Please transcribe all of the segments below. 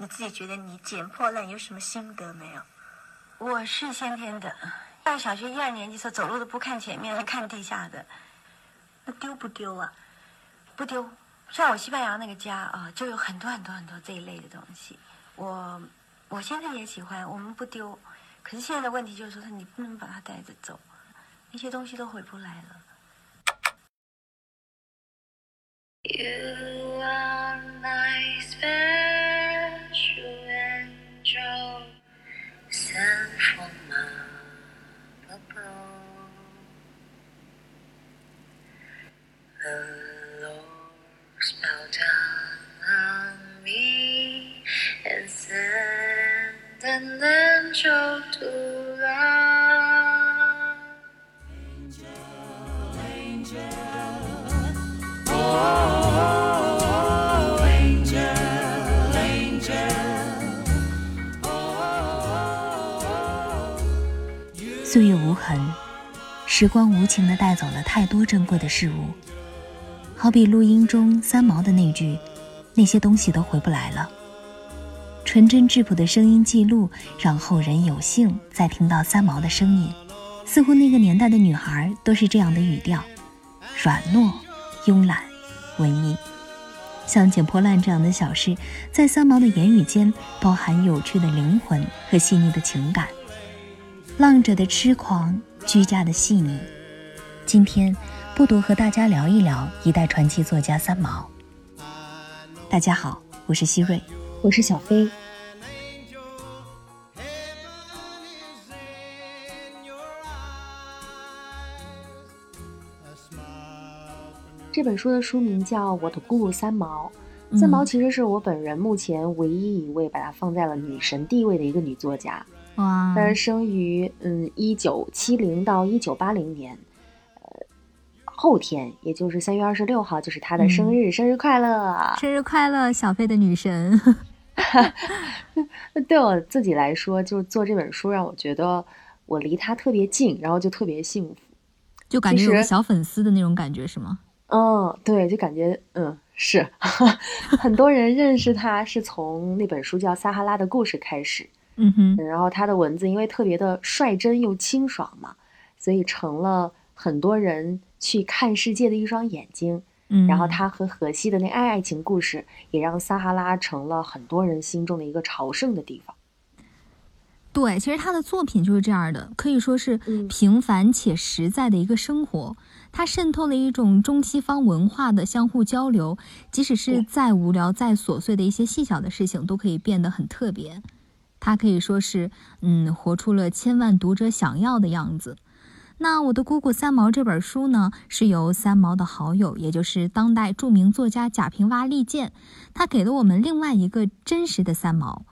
你自己觉得你捡破烂有什么心得没有？我是先天的，上小学一二年级时候走路都不看前面，还看地下的。那丢不丢啊？不丢。像我西班牙那个家啊，就有很多很多很多这一类的东西。我我现在也喜欢，我们不丢。可是现在的问题就是说，你不能把它带着走，那些东西都回不来了。You are 岁月无痕，时光无情地带走了太多珍贵的事物，好比录音中三毛的那句：“那些东西都回不来了。”纯真质朴的声音记录，让后人有幸再听到三毛的声音。似乎那个年代的女孩都是这样的语调：软糯、慵懒、文艺。像捡破烂这样的小事，在三毛的言语间包含有趣的灵魂和细腻的情感。浪者的痴狂，居家的细腻。今天，不多和大家聊一聊一代传奇作家三毛。大家好，我是希瑞，我是小飞。这本书的书名叫《我的姑姑三毛》。三毛其实是我本人目前唯一一位把她放在了女神地位的一个女作家。哇！他是生于嗯一九七零到一九八零年，呃，后天也就是三月二十六号就是他的生日，生日快乐！生日快乐，小飞的女神。对我自己来说，就做这本书让我觉得我离他特别近，然后就特别幸福，就感觉有个小粉丝的那种感觉是吗？嗯，对，就感觉嗯是，很多人认识他是从那本书叫《撒哈拉的故事》开始。嗯哼，然后他的文字因为特别的率真又清爽嘛，所以成了很多人去看世界的一双眼睛。嗯，然后他和荷西的那爱爱情故事，也让撒哈拉成了很多人心中的一个朝圣的地方。对，其实他的作品就是这样的，可以说是平凡且实在的一个生活。它渗透了一种中西方文化的相互交流，即使是再无聊、再琐碎的一些细小的事情，都可以变得很特别。他可以说是，嗯，活出了千万读者想要的样子。那我的姑姑三毛这本书呢，是由三毛的好友，也就是当代著名作家贾平凹力荐，他给了我们另外一个真实的三毛。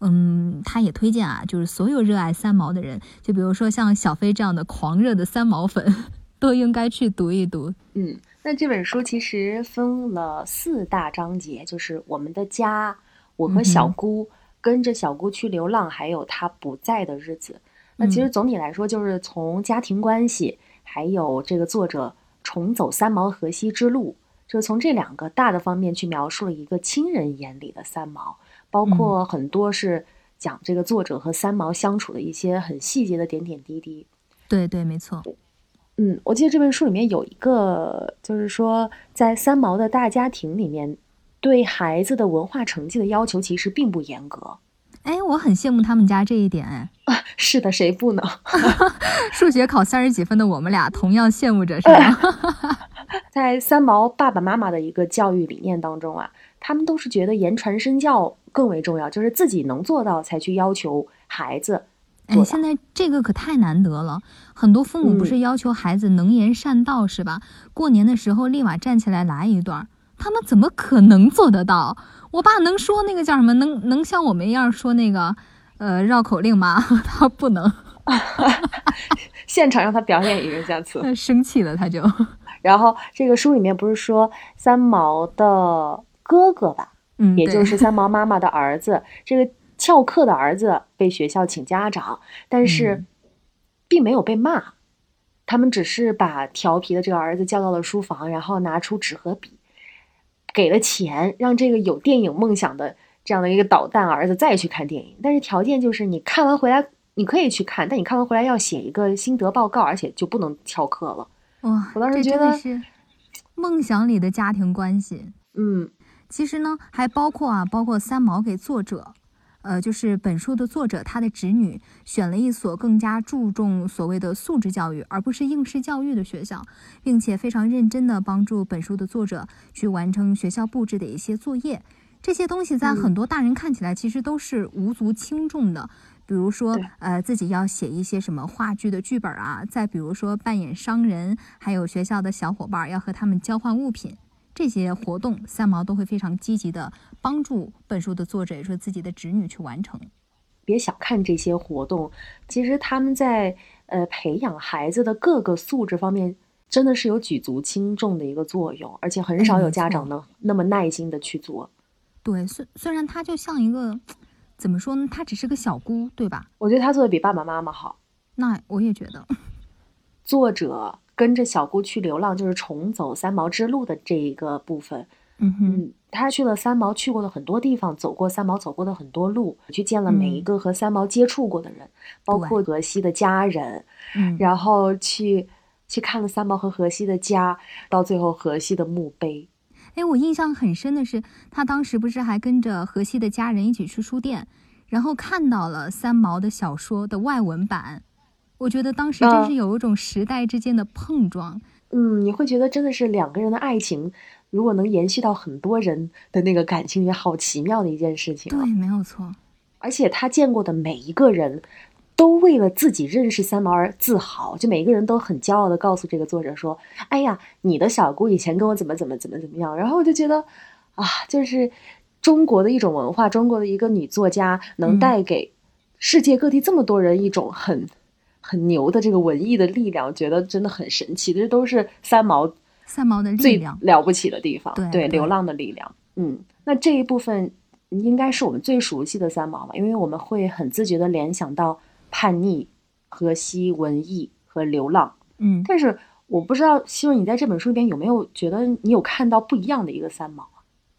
嗯，他也推荐啊，就是所有热爱三毛的人，就比如说像小飞这样的狂热的三毛粉，都应该去读一读。嗯，那这本书其实分了四大章节，就是我们的家，我和小姑。跟着小姑去流浪，还有她不在的日子。那其实总体来说，就是从家庭关系，还有这个作者重走三毛河西之路，就是从这两个大的方面去描述了一个亲人眼里的三毛，包括很多是讲这个作者和三毛相处的一些很细节的点点滴滴。对对，没错。嗯，我记得这本书里面有一个，就是说在三毛的大家庭里面。对孩子的文化成绩的要求其实并不严格，哎，我很羡慕他们家这一点，哎，啊，是的，谁不能？数学考三十几分的我们俩同样羡慕着，是吗？在三毛爸爸妈妈的一个教育理念当中啊，他们都是觉得言传身教更为重要，就是自己能做到才去要求孩子。哎，现在这个可太难得了，很多父母不是要求孩子能言善道是吧？过年的时候立马站起来来一段。他们怎么可能做得到？我爸能说那个叫什么？能能像我们一样说那个，呃，绕口令吗？他不能。现场让他表演一个，下次。生气了他就。然后这个书里面不是说三毛的哥哥吧？嗯，也就是三毛妈妈的儿子，这个翘课的儿子被学校请家长，但是并没有被骂，他们只是把调皮的这个儿子叫到了书房，然后拿出纸和笔。给了钱，让这个有电影梦想的这样的一个捣蛋儿子再去看电影，但是条件就是你看完回来你可以去看，但你看完回来要写一个心得报告，而且就不能翘课了。哇，我当时觉得是梦想里的家庭关系。嗯其实呢，还包括啊，包括三毛给作者，呃，就是本书的作者他的侄女选了一所更加注重所谓的素质教育，而不是应试教育的学校，并且非常认真的帮助本书的作者去完成学校布置的一些作业。这些东西在嗯很多大人看起来其实都是无足轻重的，比如说呃自己要写一些什么话剧的剧本啊，再比如说扮演商人，还有学校的小伙伴要和他们交换物品。这些活动，三毛都会非常积极的帮助本书的作者，也就是自己的侄女去完成。别小看这些活动，其实他们在呃培养孩子的各个素质方面，真的是有举足轻重的一个作用，而且很少有家长能那么耐心的去做。对，虽虽然他就像一个怎么说呢，他只是个小姑，对吧？我觉得他做的比爸爸妈妈好。那我也觉得，作者跟着小姑去流浪，就是重走三毛之路的这一个部分。嗯哼，嗯，他去了三毛去过的很多地方，走过三毛走过的很多路，去见了每一嗯个和三毛接触过的人，包括荷西的家人，嗯，然后去去看了三毛和荷西的家，到最后荷西的墓碑。哎，我印象很深的是，他当时不是还跟着荷西的家人一起去书店，然后看到了三毛的小说的外文版。我觉得当时真啊是有一种时代之间的碰撞。嗯，你会觉得真的是两个人的爱情，如果能延续到很多人的那个感情，也好奇妙的一件事情啊。对，没有错。而且他见过的每一个人，都为了自己认识三毛而自豪，就每一个人都很骄傲的告诉这个作者说：“哎呀，你的小姑以前跟我怎么怎么怎么怎么样。”然后我就觉得，啊，就是中国的一种文化，中国的一个女作家能嗯带给世界各地这么多人一种很很牛的这个文艺的力量，觉得真的很神奇。这都是三毛三毛的力最量，了不起的地方，对对流浪的力量。嗯，那这一部分应该是我们最熟悉的三毛吧，因为我们会很自觉的联想到叛逆、荷西、文艺和流浪。嗯，但是我不知道，希望你在这本书里边有没有觉得你有看到不一样的一个三毛？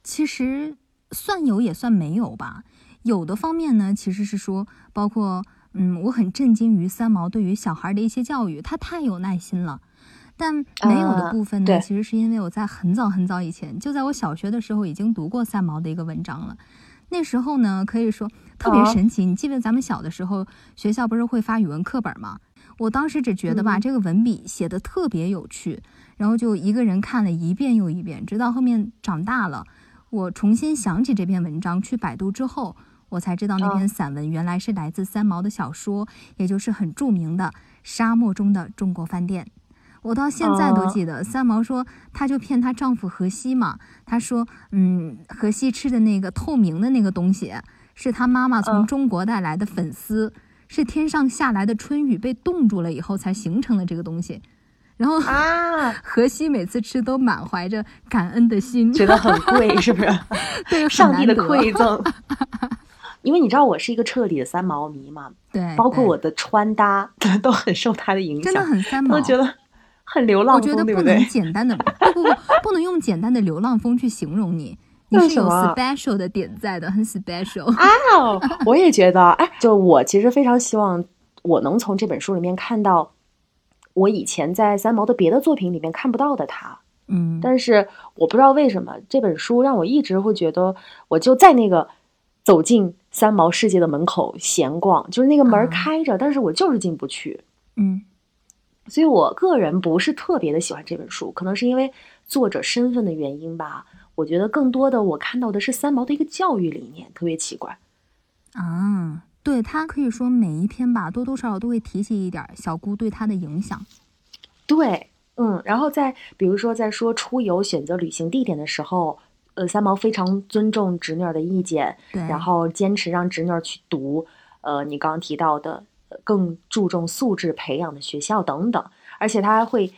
其实算有也算没有吧。有的方面呢，其实是说，包括嗯，我很震惊于三毛对于小孩的一些教育，他太有耐心了。但没有的啊部分呢，对其实是因为我在很早很早以前，就在我小学的时候已经读过三毛的一个文章了。那时候呢，可以说特别啊神奇。你记得咱们小的时候，学校不是会发语文课本吗？我当时只觉得吧，嗯这个文笔写的特别有趣，然后就一个人看了一遍又一遍，直到后面长大了，我重新想起这篇文章，去百度之后，我才知道那篇啊散文原来是来自三毛的小说，也就是很著名的《沙漠中的中国饭店》。我到现在都哦记得，三毛说，她就骗她丈夫荷西嘛。她说，嗯，荷西吃的那个透明的那个东西，是她妈妈从嗯中国带来的粉丝，是天上下来的春雨被冻住了以后才形成的这个东西。然后啊，荷西每次吃都满怀着感恩的心，觉得很贵，是不是？对，很上帝的馈赠。因为你知道我是一个彻底的三毛迷嘛，对，包括我的穿搭 都很受他的影响真的，很三毛我。觉得很流浪我觉得风，对不能对？简单的不不不不能用简单的流浪风去形容你，你是有 special 的点在的，很 special。啊，我也觉得，哎，就我其实非常希望我能从这本书里面看到我以前在三毛的别的作品里面看不到的他。嗯，但是我不知道为什么这本书让我一直会觉得，我就在那个走进三毛世界的门口闲逛，就是那个门开着，但是我就是进不去。嗯所以我个人不是特别的喜欢这本书，可能是因为作者身份的原因吧。我觉得更多的我看到的是三毛的一个教育理念，特别奇怪。啊，对他可以说每一篇吧，多多少少都会提起一点小姑对他的影响。对，嗯，然后在比如说在说出游选择旅行地点的时候，呃，三毛非常尊重侄女儿的意见，对，然后坚持让侄女儿去读，呃，你刚刚提到的呃更注重素质培养的学校等等，而且他还会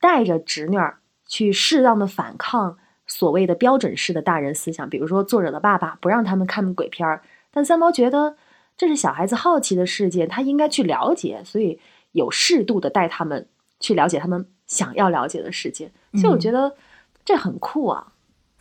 带着侄女儿去适当的反抗所谓的标准式的大人思想，比如说作者的爸爸不让他们看鬼片儿，但三毛觉得这是小孩子好奇的世界，他应该去了解，所以有适度的带他们去了解他们想要了解的世界。所以我嗯觉得这很酷啊。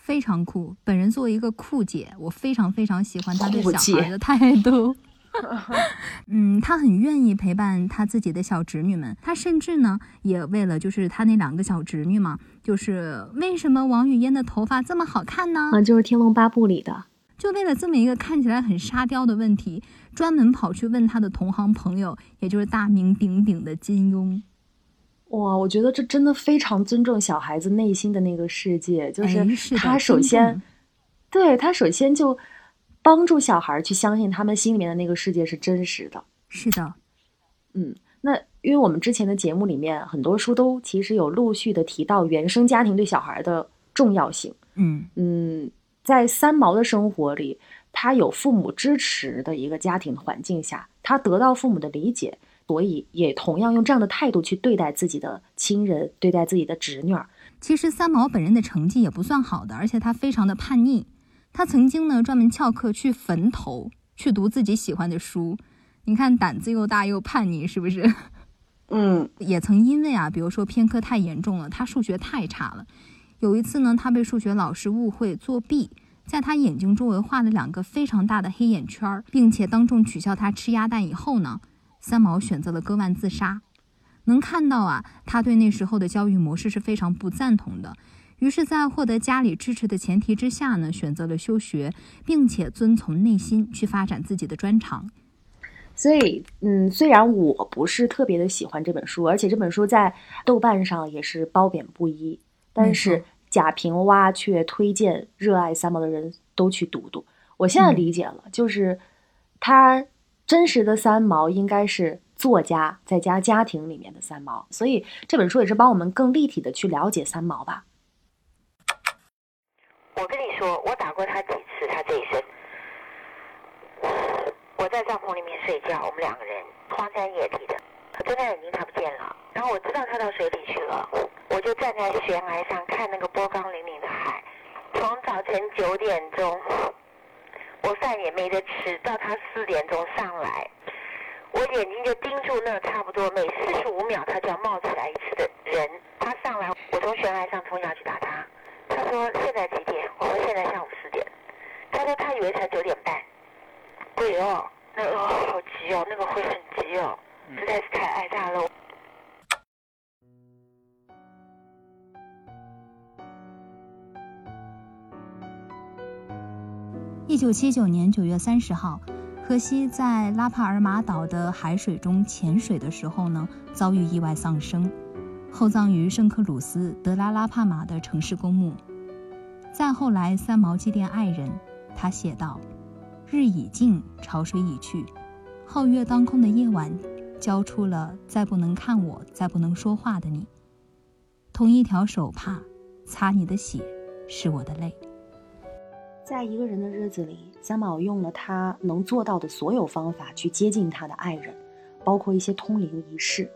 非常酷。本人作为一个酷姐，我非常非常喜欢她对小孩的态度。嗯，他很愿意陪伴他自己的小侄女们，他甚至呢也为了就是他那两个小侄女嘛，就是为什么王语嫣的头发这么好看呢？啊，就是《天龙八部》里的。就为了这么一个看起来很沙雕的问题，专门跑去问他的同行朋友，也就是大名鼎鼎的金庸。哇，我觉得这真的非常尊重小孩子内心的那个世界，就哎是他首先重，对他首先就帮助小孩去相信他们心里面的那个世界是真实的。是的，嗯，那因为我们之前的节目里面很多书都其实有陆续的提到原生家庭对小孩的重要性。嗯嗯，在三毛的生活里，他有父母支持的一个家庭环境下，他得到父母的理解，所以也同样用这样的态度去对待自己的亲人，对待自己的侄女儿。其实三毛本人的成绩也不算好的，而且他非常的叛逆。他曾经呢专门翘课去坟头去读自己喜欢的书。你看胆子又大又叛逆，是不是？嗯，也曾因为啊，比如说偏科太严重了，他数学太差了。有一次呢，他被数学老师误会作弊，在他眼睛周围画了两个非常大的黑眼圈儿，并且当众取笑他吃鸭蛋以后呢，三毛选择了割腕自杀。能看到啊，他对那时候的教育模式是非常不赞同的。于是，在获得家里支持的前提之下呢，选择了休学，并且遵从内心去发展自己的专长。所以，嗯，虽然我不是特别的喜欢这本书，而且这本书在豆瓣上也是褒贬不一，但是贾平凹却推荐热爱三毛的人都去读读。我现在嗯理解了，就是他真实的三毛应该是作家再加家庭里面的三毛，所以这本书也是帮我们更立体的去了解三毛吧。我跟你说，我打过他几次，他这一生，我在帐篷里面睡觉，我们两个人荒山野地的，他睁开眼睛他不见了，然后我知道他到水里去了，我就站在悬崖上看那个波光粼粼的海，从早晨九点钟，我饭也没得吃，到他四点钟上来，我眼睛就盯住那差不多每四十五秒他就要冒起来一次的人，他上来，我从悬崖上冲下去打他。他说现在几点？我说现在下午四点。他说他以为才九点半。鬼哦，那个、哦、好急哦，那个会很急哦，实在是太爱他了。一九七九年九月三十号，荷西在拉帕尔马岛的海水中潜水的时候呢，遭遇意外丧生，后葬于圣克鲁斯德拉拉帕马的城市公墓。再后来，三毛祭奠爱人，他写道：“日已尽，潮水已去，皓月当空的夜晚，交出了再不能看我、再不能说话的你。同一条手帕，擦你的血，是我的泪。”在一个人的日子里，三毛用了他能做到的所有方法去接近他的爱人，包括一些通灵仪式。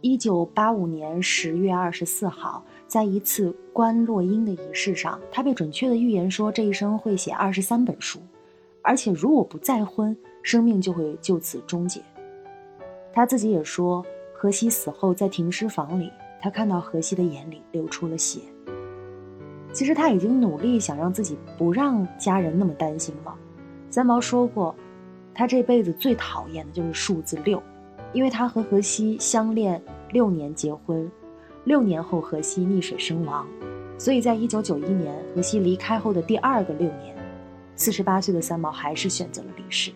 一九八五年十月二十四号，在一次观落英的仪式上，他被准确的预言说这一生会写二十三本书，而且如果不再婚，生命就会就此终结。他自己也说，荷西死后在停尸房里，他看到荷西的眼里流出了血。其实他已经努力想让自己不让家人那么担心了。三毛说过，他这辈子最讨厌的就是数字六，因为他和荷西相恋六年结婚，六年后荷西溺水身亡，所以在一九九一年荷西离开后的第二个六年，四十八岁的三毛还是选择了离世。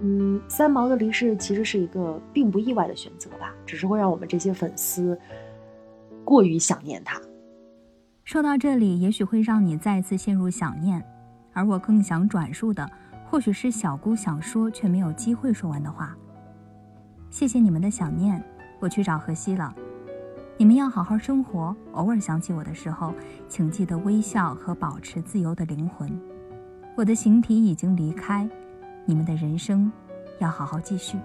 嗯，三毛的离世其实是一个并不意外的选择吧，只是会让我们这些粉丝过于想念他。说到这里，也许会让你再次陷入想念，而我更想转述的，或许是小姑想说却没有机会说完的话。谢谢你们的想念，我去找荷西了。你们要好好生活，偶尔想起我的时候，请记得微笑和保持自由的灵魂。我的形体已经离开，你们的人生要好好继续。